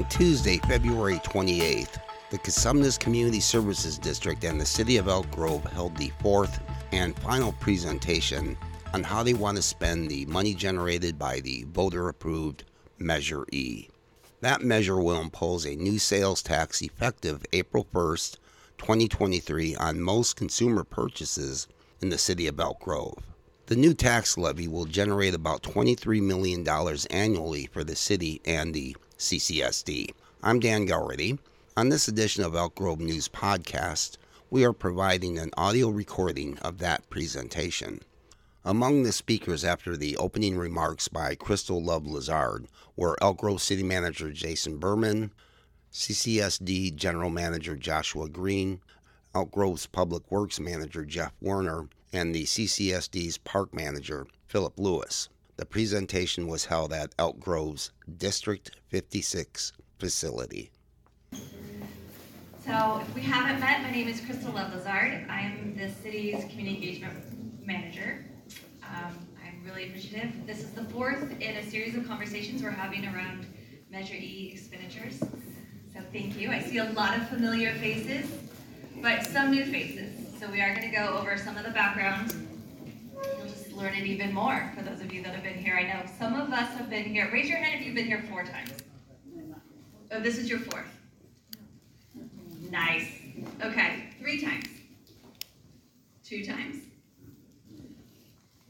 On Tuesday, February 28th, the Cosumnes Community Services District and the City of Elk Grove held the fourth and final presentation on how they want to spend the money generated by the voter approved Measure E. That measure will impose a new sales tax effective April 1st, 2023, on most consumer purchases in the City of Elk Grove. The new tax levy will generate about $23 million annually for the city and the CCSD. I'm Dan Garrity. On this edition of Elk Grove News Podcast, we are providing an audio recording of that presentation. Among the speakers after the opening remarks by Crystal Love Lazard were Elk Grove City Manager Jason Berman, CCSD General Manager Joshua Green, Elk Grove's Public Works Manager Jeff Werner, and the CCSD's Park Manager Philip Lewis. The presentation was held at Elk Grove's District 56 facility. So, if we haven't met, my name is Crystal Love Lazard. I am the city's community engagement manager. Um, I'm really appreciative. This is the fourth in a series of conversations we're having around Measure E expenditures. So, thank you. I see a lot of familiar faces, but some new faces. So, we are going to go over some of the background. You'll just learn it even more for those of you that have been here. I know some of us have been here. Raise your hand if you've been here four times. Oh, this is your fourth. Nice. Okay, three times. Two times.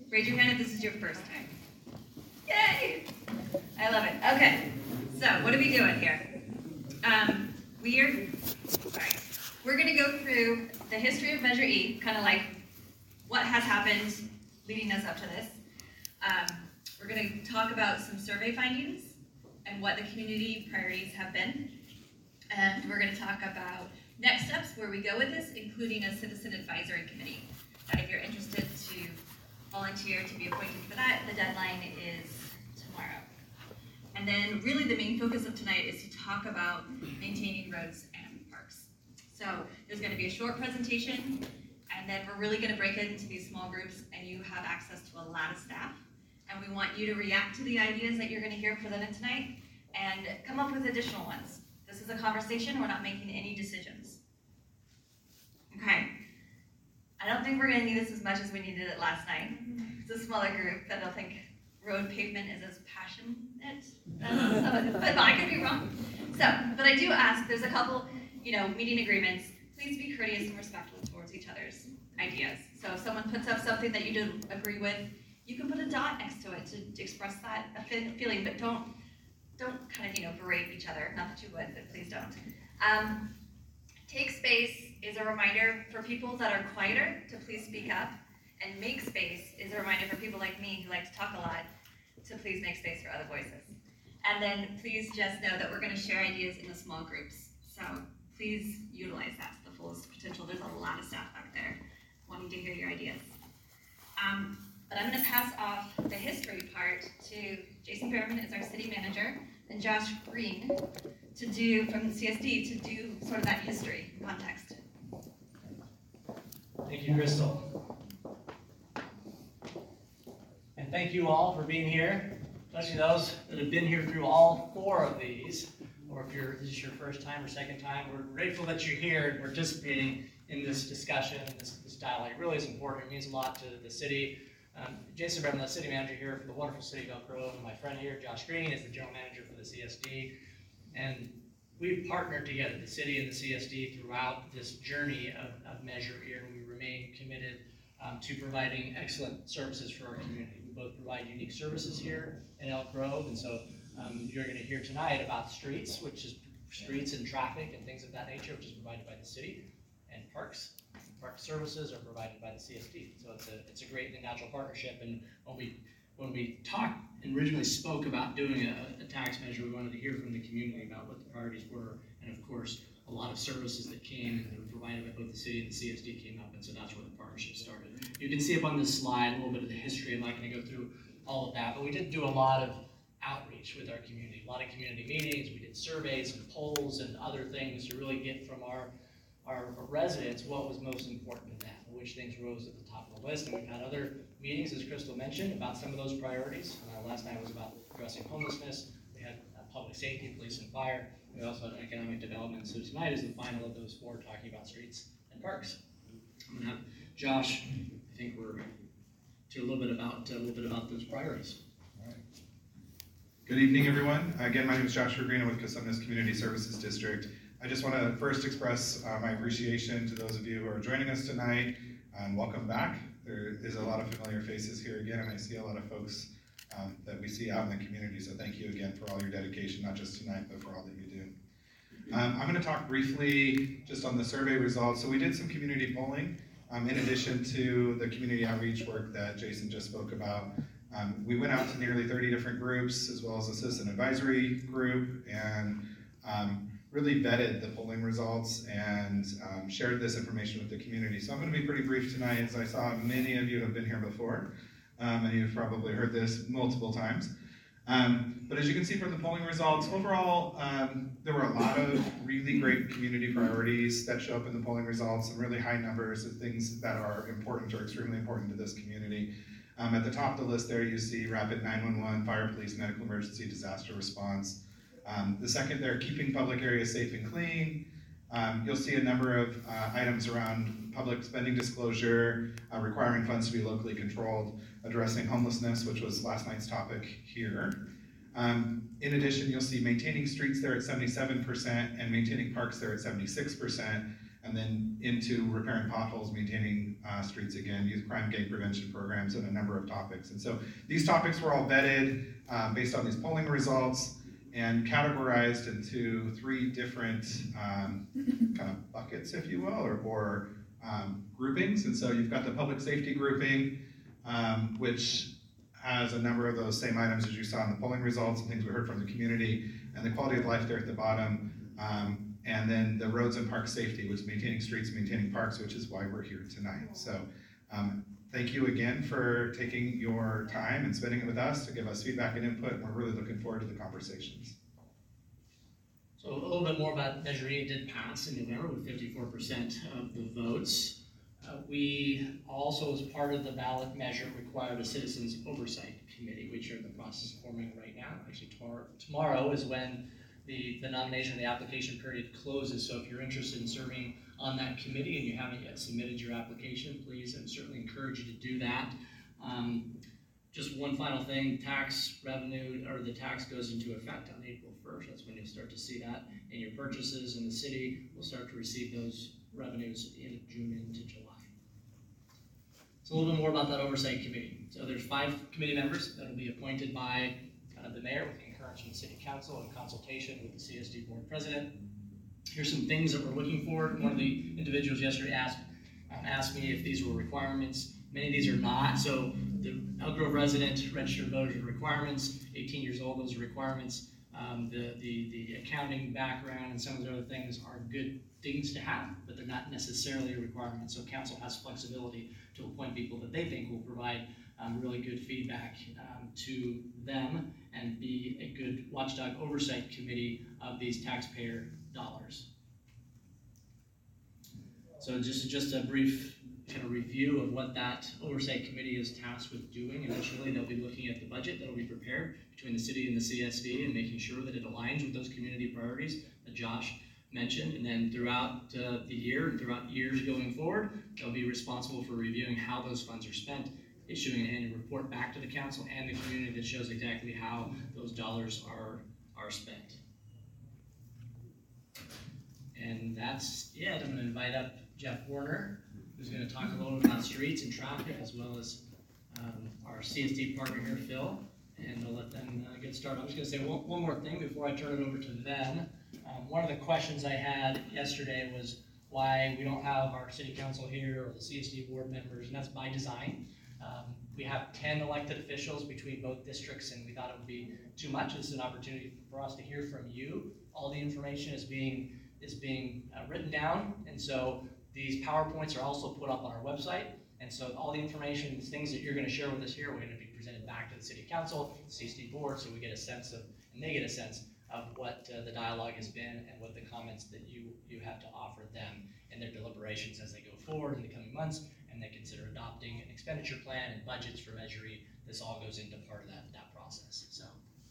Raise your hand if this is your first time. Yay! I love it. Okay, so what are we doing here? Um, we are, sorry, we're going to go through the history of Measure E, kind of like what has happened leading us up to this. Um, we're going to talk about some survey findings and what the community priorities have been. And we're going to talk about next steps where we go with this, including a citizen advisory committee. If you're interested to volunteer to be appointed for that, the deadline is tomorrow. And then really the main focus of tonight is to talk about maintaining roads and parks. So there's going to be a short presentation, and then we're really going to break it into these small groups, and you have access to a lot of staff. And we want you to react to the ideas that you're going to hear presented tonight and come up with additional ones. This is a conversation, we're not making any decisions. Okay. I don't think we're gonna need this as much as we needed it last night. Mm-hmm. It's a smaller group, but I don't think road pavement is as passionate as some of it, but I could be wrong. So, but I do ask, there's a couple, you know, meeting agreements, please be courteous and respectful towards each other's ideas. So if someone puts up something that you don't agree with, you can put a dot next to it to express that feeling, but don't, don't kind of, you know, berate each other, not that you would, but please don't. Um, Take space is a reminder for people that are quieter to please speak up. And make space is a reminder for people like me who like to talk a lot to please make space for other voices. And then please just know that we're going to share ideas in the small groups. So please utilize that to the fullest potential. There's a lot of staff back there wanting to hear your ideas. Um, but I'm going to pass off the history part to Jason Berman is our city manager, and Josh Green to do from the CSD to do sort of that history context. Thank you, Crystal. And thank you all for being here, especially those that have been here through all four of these. Or if you're, this is your first time or second time, we're grateful that you're here and participating in this discussion this, this dialogue. It really is important. It means a lot to the city. Um, Jason Berman, the city manager here for the wonderful city of Elk Grove, and my friend here, Josh Green, is the general manager for the CSD. And we've partnered together, the city and the CSD, throughout this journey of, of Measure here, and we remain committed um, to providing excellent services for our community. We both provide unique services here in Elk Grove, and so um, you're going to hear tonight about streets, which is streets and traffic and things of that nature, which is provided by the city, and parks. Park services are provided by the CSD. So it's a it's a great natural partnership. And when we when we talked and originally spoke about doing a, a, tax measure, we wanted to hear from the community about what the priorities were, and of course, a lot of services that came and were provided by both the city and the CSD came up, and so that's where the partnership started. You can see up on this slide a little bit of the history. I'm not going to go through all of that, but we did do a lot of outreach with our community, a lot of community meetings. We did surveys and polls and other things to really get from our our residents what was most important to them, which things rose at the top of the list. And we've had other meetings, as Crystal mentioned, about some of those priorities. Uh, last night was about addressing homelessness. We had public safety, police and fire. We also had economic development. So tonight is the final of those four, talking about streets and parks. I'm gonna have Josh, I think we're, to a little bit about, a little bit about those priorities. Good evening, everyone. Again, my name is Joshua Green I'm with Cosumnes Community Services District. I just want to first express uh, my appreciation to those of you who are joining us tonight, and welcome back. There is a lot of familiar faces here again, and I see a lot of folks um, that we see out in the community, so thank you again for all your dedication, not just tonight, but for all that you do. Um, I'm going to talk briefly just on the survey results. So we did some community polling, um, in addition to the community outreach work that Jason just spoke about. Um, we went out to nearly 30 different groups, as well as a citizen advisory group, and um, really vetted the polling results and um, shared this information with the community. So I'm going to be pretty brief tonight, as I saw many of you have been here before, um, and you've probably heard this multiple times. Um, but as you can see from the polling results, overall, um, there were a lot of really great community priorities that show up in the polling results, and really high numbers of things that are important or extremely important to this community. Um, at the top of the list there, you see rapid 911, fire, police, medical emergency, disaster response. Um, the second there, keeping public areas safe and clean. Um, you'll see a number of uh, items around public spending disclosure, uh, requiring funds to be locally controlled, addressing homelessness, which was last night's topic here. Um, in addition, you'll see maintaining streets there at 77% and maintaining parks there at 76% and then into repairing potholes, maintaining uh, streets again, youth crime gang prevention programs, and a number of topics. And so these topics were all vetted um, based on these polling results and categorized into three different um, kind of buckets, if you will, or, or um, groupings. And so you've got the public safety grouping, um, which has a number of those same items as you saw in the polling results and things we heard from the community, and the quality of life there at the bottom. Um, and then the roads and park safety, which is maintaining streets, maintaining parks, which is why we're here tonight. So um, thank you again for taking your time and spending it with us to give us feedback and input. We're really looking forward to the conversations. So a little bit more about Measure E did pass in November with fifty-four percent of the votes. Uh, we also, as part of the ballot measure, required a citizens oversight committee, which are in the process of forming right now. Actually, tomorrow, tomorrow is when the, the nomination and the application period closes. So if you're interested in serving on that committee and you haven't yet submitted your application, please, would certainly encourage you to do that. Um, just one final thing, tax revenue, or the tax goes into effect on April first, that's when you'll start to see that. in your purchases in the city will start to receive those revenues in June into July. So a little bit more about that oversight committee. So there's five committee members that will be appointed by of the mayor with the concurrence from the city council in consultation with the CSD board president. Here's some things that we're looking for. One of the individuals yesterday asked, um, asked me if these were requirements. Many of these are not. So the Elk Grove resident, registered voter requirements, 18 years old, those are requirements. Um, the, the, the accounting background and some of the other things are good things to have, but they're not necessarily a requirement. So council has flexibility to appoint people that they think will provide um, really good feedback um, to them and be a good watchdog oversight committee of these taxpayer dollars. So just, just a brief kind of review of what that oversight committee is tasked with doing. Initially, they'll be looking at the budget that'll be prepared between the city and the CSD and making sure that it aligns with those community priorities that Josh mentioned. And then throughout uh, the year and throughout years going forward, they'll be responsible for reviewing how those funds are spent, issuing an annual report back to the council and the community that shows exactly how those dollars are, are spent. And that's it. I'm gonna invite up Jeff Werner, who's gonna talk a little bit about streets and traffic, as well as, um, our CSD partner here, Phil. And I'll let them, uh, get started. I'm just gonna say one, one more thing before I turn it over to them. Um, one of the questions I had yesterday was why we don't have our city council here or the CSD board members, and that's by design. Um, we have ten elected officials between both districts, and we thought it would be too much. This is an opportunity for us to hear from you. All the information is being, is being uh, written down, and so these PowerPoints are also put up on our website. And so all the information, the things that you're gonna share with us here, we're gonna be presented back to the city council, the CSD board, so we get a sense of, and they get a sense of what uh, the dialogue has been and what the comments that you, you have to offer them in their deliberations as they go forward in the coming months and they consider adopting an expenditure plan and budgets for Measure E. This all goes into part of that, that process. So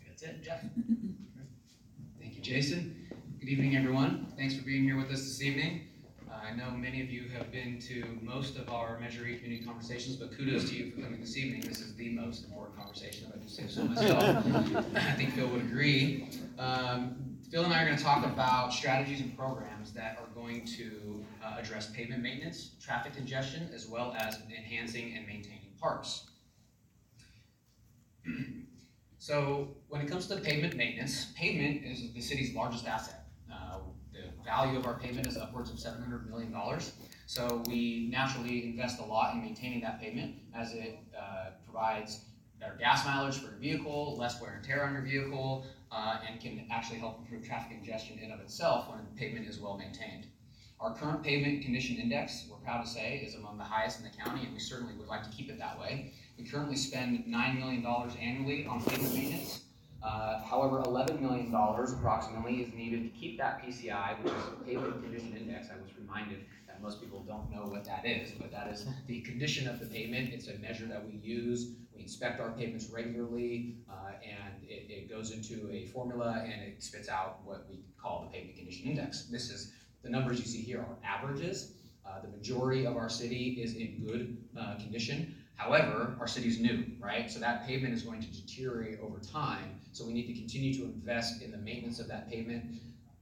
that's it. Jeff? Thank you, Jason. Good evening, everyone. Thanks for being here with us this evening. Uh, I know many of you have been to most of our Measure E community conversations, but kudos to you for coming this evening. This is the most important conversation, if I do say so myself. I think Phil would agree. Um, Phil and I are going to talk about strategies and programs that are going to uh, address pavement maintenance, traffic congestion, as well as enhancing and maintaining parks. So when it comes to pavement maintenance, pavement is the city's largest asset. The value of our pavement is upwards of seven hundred million dollars. So we naturally invest a lot in maintaining that pavement as it uh, provides better gas mileage for your vehicle, less wear and tear on your vehicle, uh, and can actually help improve traffic congestion in of itself when pavement is well maintained. Our current pavement condition index, we're proud to say, is among the highest in the county, and we certainly would like to keep it that way. We currently spend nine million dollars annually on pavement maintenance. Uh, however, eleven million dollars approximately is needed to keep that PCI, which is pavement condition index. I was reminded that most people don't know what that is, but that is the condition of the pavement. It's a measure that we use. We inspect our pavements regularly, uh, and it, it goes into a formula and it spits out what we call the pavement condition index. This is the numbers you see here are averages. Uh, the majority of our city is in good uh, condition. However, our city's new, right? So that pavement is going to deteriorate over time. So we need to continue to invest in the maintenance of that pavement.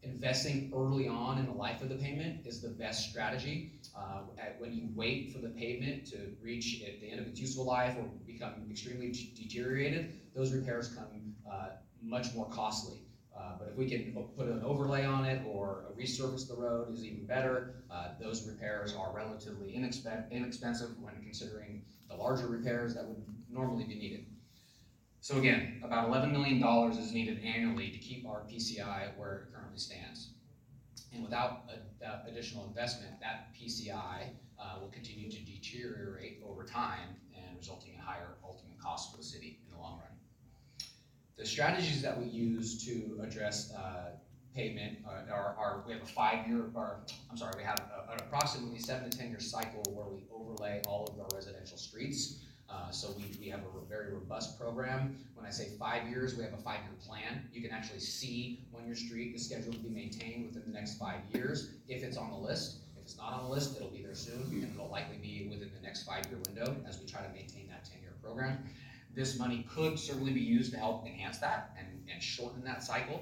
Investing early on in the life of the pavement is the best strategy. Uh, at, when you wait for the pavement to reach at the end of its useful life or become extremely de- deteriorated, those repairs come uh, much more costly. Uh, but if we can put an overlay on it or resurface the road is even better. Uh, those repairs are relatively inexpen- inexpensive when considering the larger repairs that would normally be needed. So again, about eleven million dollars is needed annually to keep our PCI where it currently stands. And without a, that additional investment, that PCI uh, will continue to deteriorate over time and resulting in higher ultimate costs for the city in the long run. The strategies that we use to address uh, pavement uh, are, are, we have a five-year, I'm sorry, we have a- an approximately seven to ten-year cycle where we overlay all of our residential streets. Uh, so we, we have a very robust program. When I say five years, we have a five-year plan. You can actually see when your street is scheduled to be maintained within the next five years, if it's on the list. If it's not on the list, it'll be there soon, and it'll likely be within the next five-year window as we try to maintain that ten-year program. This money could certainly be used to help enhance that and, and shorten that cycle.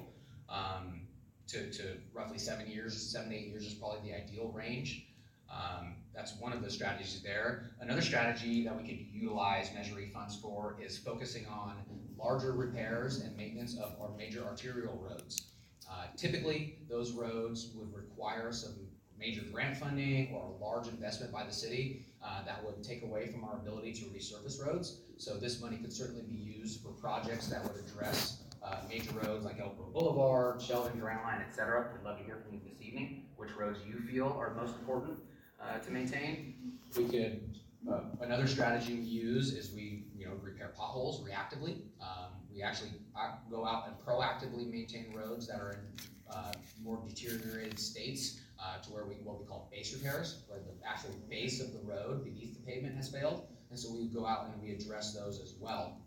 Um, to, to roughly seven years, seven eight years is probably the ideal range. Um, that's one of the strategies there. Another strategy that we could utilize Measure E funds for is focusing on larger repairs and maintenance of our major arterial roads. Uh, typically, those roads would require some major grant funding or a large investment by the city uh, that would take away from our ability to resurface roads. So this money could certainly be used for projects that would address uh, major roads like Elk Grove Boulevard, Sheldon, Grant Line, et cetera. We'd love to hear from you this evening, which roads you feel are most important uh, to maintain. We could, uh, another strategy we use is we, you know, repair potholes reactively. Um, we actually uh, go out and proactively maintain roads that are in uh, more deteriorated states uh, to where we, what we call base repairs, where the actual base of the road beneath the pavement has failed. And so we go out and we address those as well.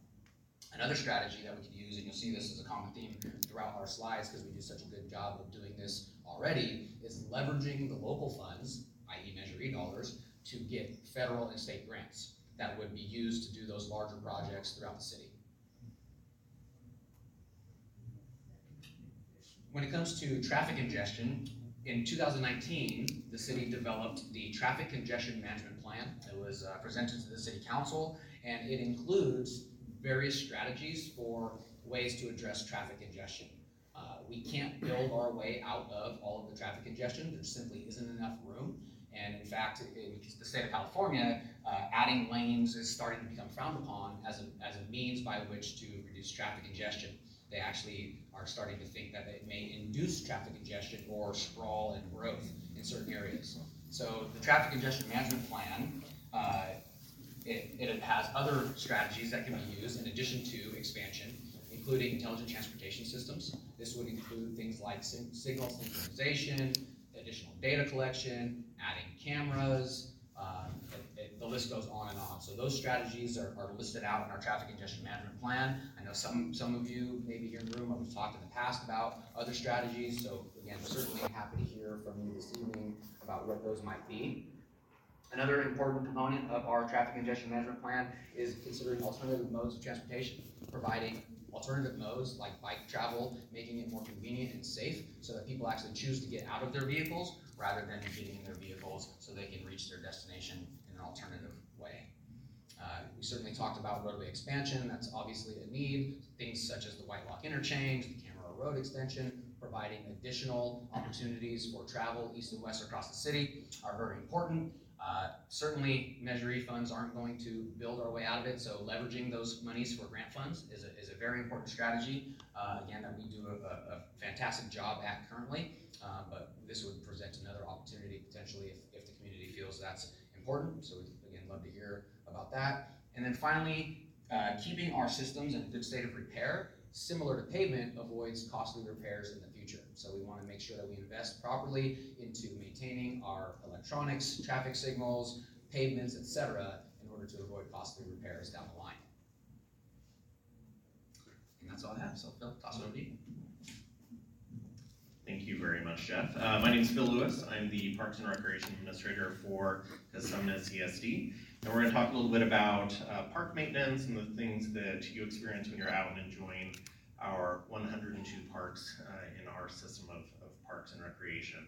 Another strategy that we could use, and you'll see this as a common theme throughout our slides because we do such a good job of doing this already, is leveraging the local funds, i.e. Measure E dollars, to get federal and state grants that would be used to do those larger projects throughout the city. When it comes to traffic congestion, in 2019, the city developed the Traffic Congestion Management Plan. It was uh, presented to the city council, and it includes various strategies for ways to address traffic congestion. Uh, we can't build our way out of all of the traffic congestion. There simply isn't enough room. And in fact, in the state of California, uh, adding lanes is starting to become frowned upon as a, as a means by which to reduce traffic congestion. They actually are starting to think that it may induce traffic congestion or sprawl and growth in certain areas. So the traffic congestion management plan, uh, it, it has other strategies that can be used in addition to expansion, including intelligent transportation systems. This would include things like sig- signal synchronization, additional data collection, adding cameras. Um, it- it- the list goes on and on. So those strategies are, are listed out in our traffic congestion management plan. I know some, some of you maybe here in the room, we've talked in the past about other strategies. So again, certainly happy to hear from you this evening about what those might be. Another important component of our traffic congestion management plan is considering alternative modes of transportation, providing alternative modes like bike travel, making it more convenient and safe so that people actually choose to get out of their vehicles rather than getting in their vehicles so they can reach their destination in an alternative way. Uh, we certainly talked about roadway expansion, that's obviously a need. Things such as the Whitelock interchange, the Kammerer Road extension, providing additional opportunities for travel east and west across the city are very important. Uh, certainly, Measure E funds aren't going to build our way out of it, so leveraging those monies for grant funds is a, is a very important strategy. Uh, again, that we do a, a, fantastic job at currently, uh, but this would present another opportunity potentially if, if the community feels that's important. So we'd again love to hear about that. And then finally, uh, keeping our systems in a good state of repair, similar to pavement, avoids costly repairs in the future. So we want to make sure that we invest properly into maintaining our electronics, traffic signals, pavements, etc., in order to avoid costly repairs down the line. And that's all I have. So Phil, toss it over to you. Thank you very much, Jeff. Uh, my name is Phil Lewis. I'm the Parks and Recreation Administrator for Cosumnes CSD. And we're going to talk a little bit about uh, park maintenance and the things that you experience when you're out and enjoying our 102 parks uh, in our system of, of parks and recreation.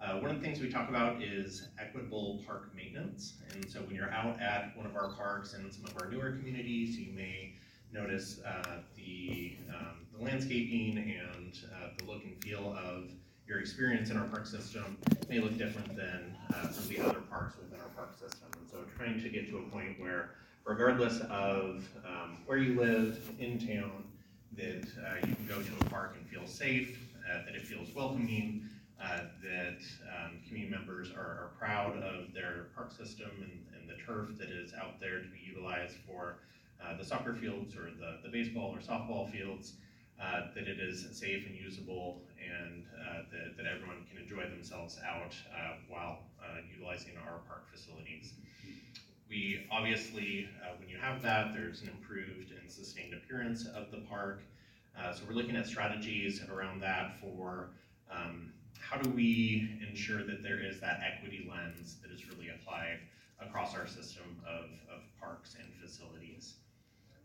Uh, one of the things we talk about is equitable park maintenance. And so when you're out at one of our parks and some of our newer communities, you may notice uh, the, um, the landscaping and uh, the look and feel of your experience in our park system may look different than uh, some of the other parks within our park system. And so trying to get to a point where regardless of um, where you live in town, that uh, you can go to a park and feel safe, uh, that it feels welcoming, uh, that um, community members are, are proud of their park system and, and the turf that is out there to be utilized for uh, the soccer fields or the, the baseball or softball fields, uh, that it is safe and usable and uh, that, that everyone can enjoy themselves out while utilizing our park facilities. We obviously, uh, when you have that, there's an improved and sustained appearance of the park. so we're looking at strategies around that for um, how do we ensure that there is that equity lens that is really applied across our system of, of parks and facilities.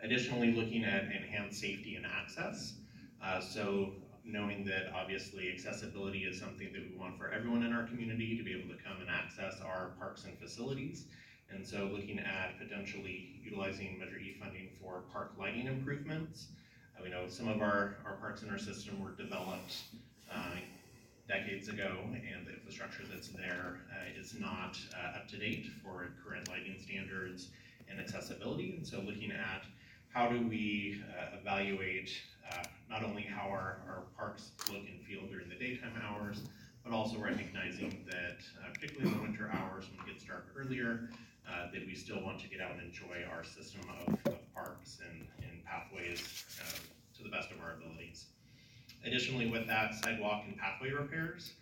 Additionally, looking at enhanced safety and access. Uh, so knowing that obviously accessibility is something that we want for everyone in our community to be able to come and access our parks and facilities. And so looking at potentially utilizing Measure E funding for park lighting improvements. Uh, we know some of our, our parks in our system were developed uh, decades ago and the infrastructure that's there uh, is not uh, up to date for current lighting standards and accessibility. And so looking at how do we uh, evaluate uh, not only how our, our parks look and feel during the daytime hours, but also recognizing that, particularly in the winter hours when it gets dark earlier, uh, that we still want to get out and enjoy our system of, of parks and, and pathways uh, to the best of our abilities. Additionally, with that, sidewalk and pathway repairs.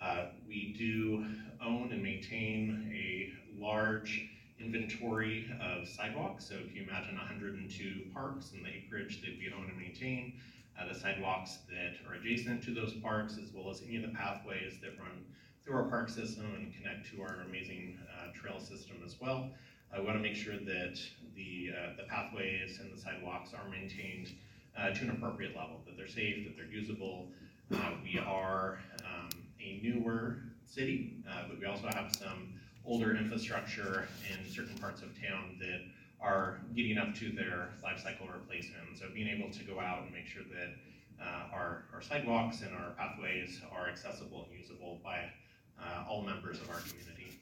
Uh, we do own and maintain a large inventory of sidewalks. So if you imagine 102 parks and the acreage that we own and maintain, uh, the sidewalks that are adjacent to those parks, as well as any of the pathways that run through our park system and connect to our amazing uh, trail system as well. I want to make sure that the, uh, the pathways and the sidewalks are maintained uh, to an appropriate level, that they're safe, that they're usable. Uh, we are um, a newer city, but we also have some older infrastructure in certain parts of town that are getting up to their life cycle replacement. So being able to go out and make sure that uh, our, our sidewalks and our pathways are accessible and usable by uh, all members of our community.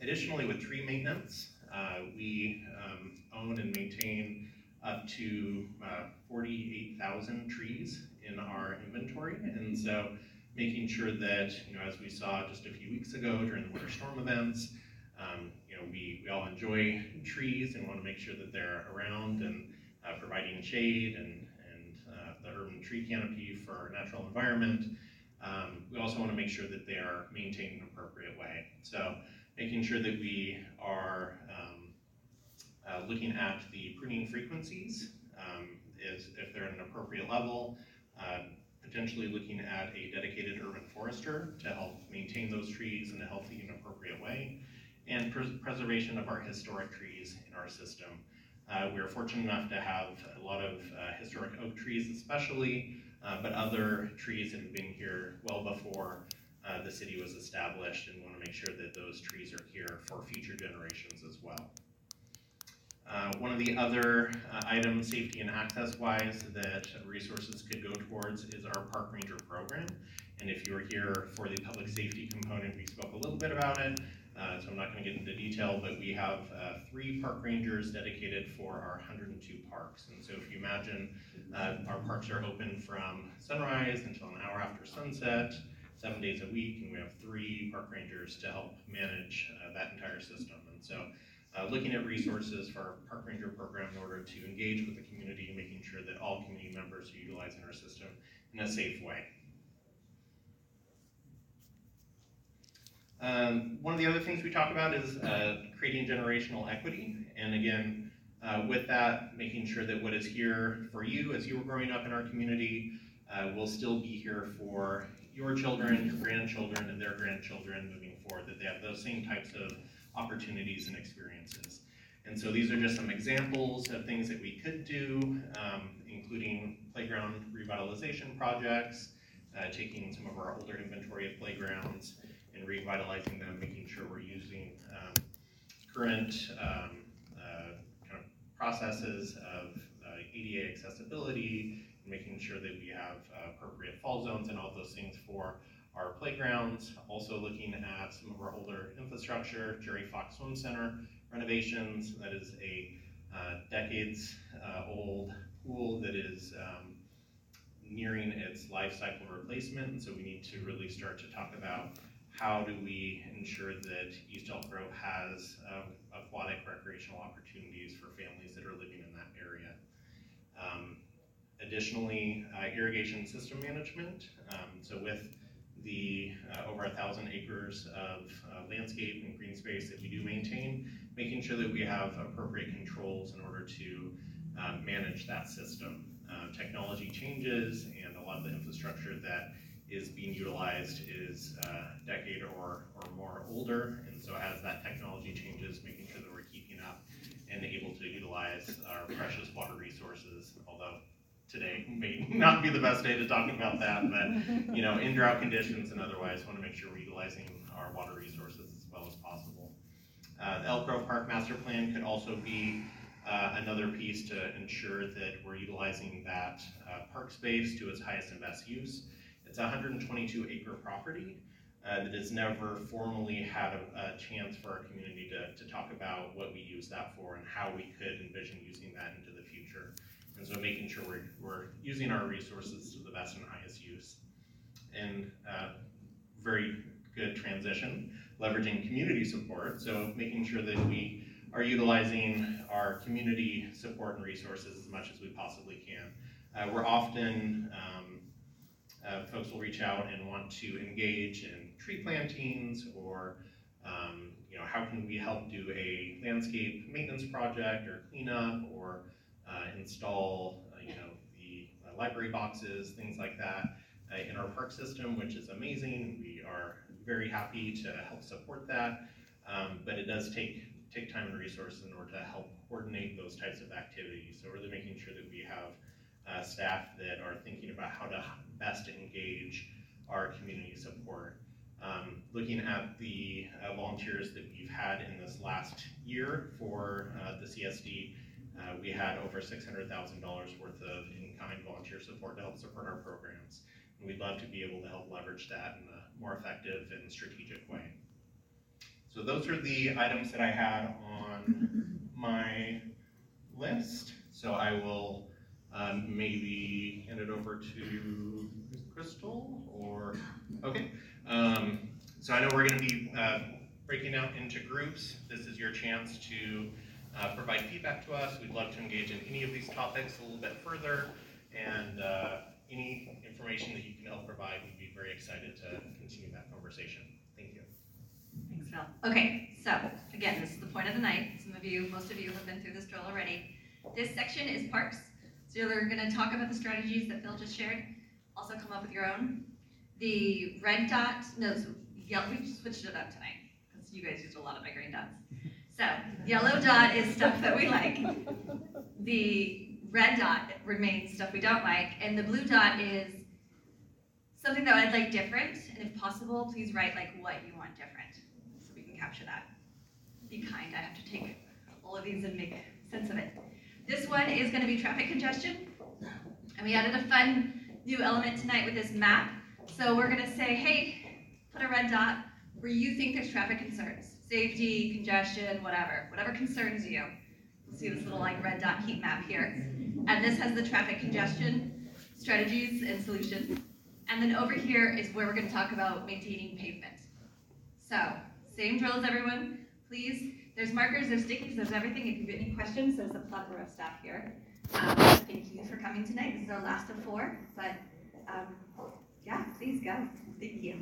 Additionally, with tree maintenance, uh, we um, own and maintain up to uh, 48,000 trees in our inventory. And so making sure that, you know, as we saw just a few weeks ago during the winter storm events, um, you know, we, we all enjoy trees and want to make sure that they're around and uh, providing shade and, and uh, the urban tree canopy for our natural environment. Um, we also want to make sure that they are maintained in an appropriate way. So making sure that we are um, uh, looking at the pruning frequencies, um, is if they're at an appropriate level, uh, potentially looking at a dedicated urban forester to help maintain those trees in a healthy and appropriate way, and pres- preservation of our historic trees in our system. Uh, we are fortunate enough to have a lot of uh, historic oak trees especially, uh, but other trees that have been here well before uh, the city was established and want to make sure that those trees are here for future generations as well. Uh, one of the other uh, items, safety and access wise, that resources could go towards is our park ranger program. And if you were here for the public safety component, we spoke a little bit about it. Uh, so I'm not going to get into detail, but we have uh, three park rangers dedicated for our 102 parks. And so if you imagine uh, our parks are open from sunrise until an hour after sunset, seven days a week, and we have three park rangers to help manage uh, that entire system. And so uh, looking at resources for our park ranger program in order to engage with the community, making sure that all community members are utilizing our system in a safe way. Um, one of the other things we talk about is uh, creating generational equity. And again, uh, with that, making sure that what is here for you as you were growing up in our community uh, will still be here for your children, your grandchildren, and their grandchildren moving forward, that they have those same types of opportunities and experiences. And so these are just some examples of things that we could do, um, including playground revitalization projects, uh, taking some of our older inventory of playgrounds and revitalizing them, making sure we're using um, current um, uh, kind of processes of uh, ADA accessibility, and making sure that we have uh, appropriate fall zones and all those things for our playgrounds. Also looking at some of our older infrastructure, Jerry Fox Swim Center renovations. That is a uh, decades uh, old pool that is um, nearing its life cycle replacement. And so we need to really start to talk about how do we ensure that East Elk Grove has um, aquatic recreational opportunities for families that are living in that area. Um, additionally, uh, irrigation system management. Um, so with the uh, over a thousand acres of uh, landscape and green space that we do maintain, making sure that we have appropriate controls in order to um, manage that system. Uh, technology changes and a lot of the infrastructure that is being utilized is a decade or, or more older. And so as that technology changes, making sure that we're keeping up and able to utilize our precious water resources, although today may not be the best day to talk about that, but you know, in drought conditions and otherwise, want to make sure we're utilizing our water resources as well as possible. Uh, the Elk Grove Park Master Plan could also be uh, another piece to ensure that we're utilizing that uh, park space to its highest and best use. It's a 122 acre property uh, that has never formally had a, a chance for our community to, to talk about what we use that for and how we could envision using that into the future. And so making sure we're, we're using our resources to the best and highest use. And uh, very good transition, leveraging community support. So making sure that we are utilizing our community support and resources as much as we possibly can. Uh, we're often, um, uh, folks will reach out and want to engage in tree plantings or, um, you know, how can we help do a landscape maintenance project or cleanup or uh, install, uh, you know, the uh, library boxes, things like that uh, in our park system, which is amazing. We are very happy to help support that, um, but it does take take time and resources in order to help coordinate those types of activities. So really making sure that we have uh, staff that are thinking about how to best engage our community support. Um, looking at the uh, volunteers that we've had in this last year for uh, the CSD, uh, we had over $600,000 worth of in-kind volunteer support to help support our programs. And we'd love to be able to help leverage that in a more effective and strategic way. So those are the items that I had on my list. So I will maybe hand it over to Crystal or, okay. Um, so I know we're gonna be uh, breaking out into groups. This is your chance to uh, provide feedback to us. We'd love to engage in any of these topics a little bit further. And uh, any information that you can help provide, we'd be very excited to continue that conversation. Thank you. Thanks, Phil. Okay, so, again, this is the point of the night. Some of you, most of you have been through this drill already. This section is parks, you're gonna talk about the strategies that Phil just shared, also come up with your own. The red dot, no, so, yeah, we switched it up tonight, because you guys used a lot of my green dots. So, yellow dot is stuff that we like. The red dot remains stuff we don't like, and the blue dot is something that I'd like different, and if possible, please write like what you want different, so we can capture that. Be kind, I have to take all of these and make sense of it. This one is gonna be traffic congestion, and we added a fun new element tonight with this map. So we're gonna say, hey, put a red dot where you think there's traffic concerns, safety, congestion, whatever, whatever concerns you. You'll see this little like red dot heat map here. And this has the traffic congestion strategies and solutions. And then over here is where we're gonna talk about maintaining pavement. So, same drill as everyone, please, there's markers, there's stickies, there's everything, if you have any questions, there's a plethora of staff here. Um, thank you for coming tonight, this is our last of four, but, um, yeah, please go, thank you.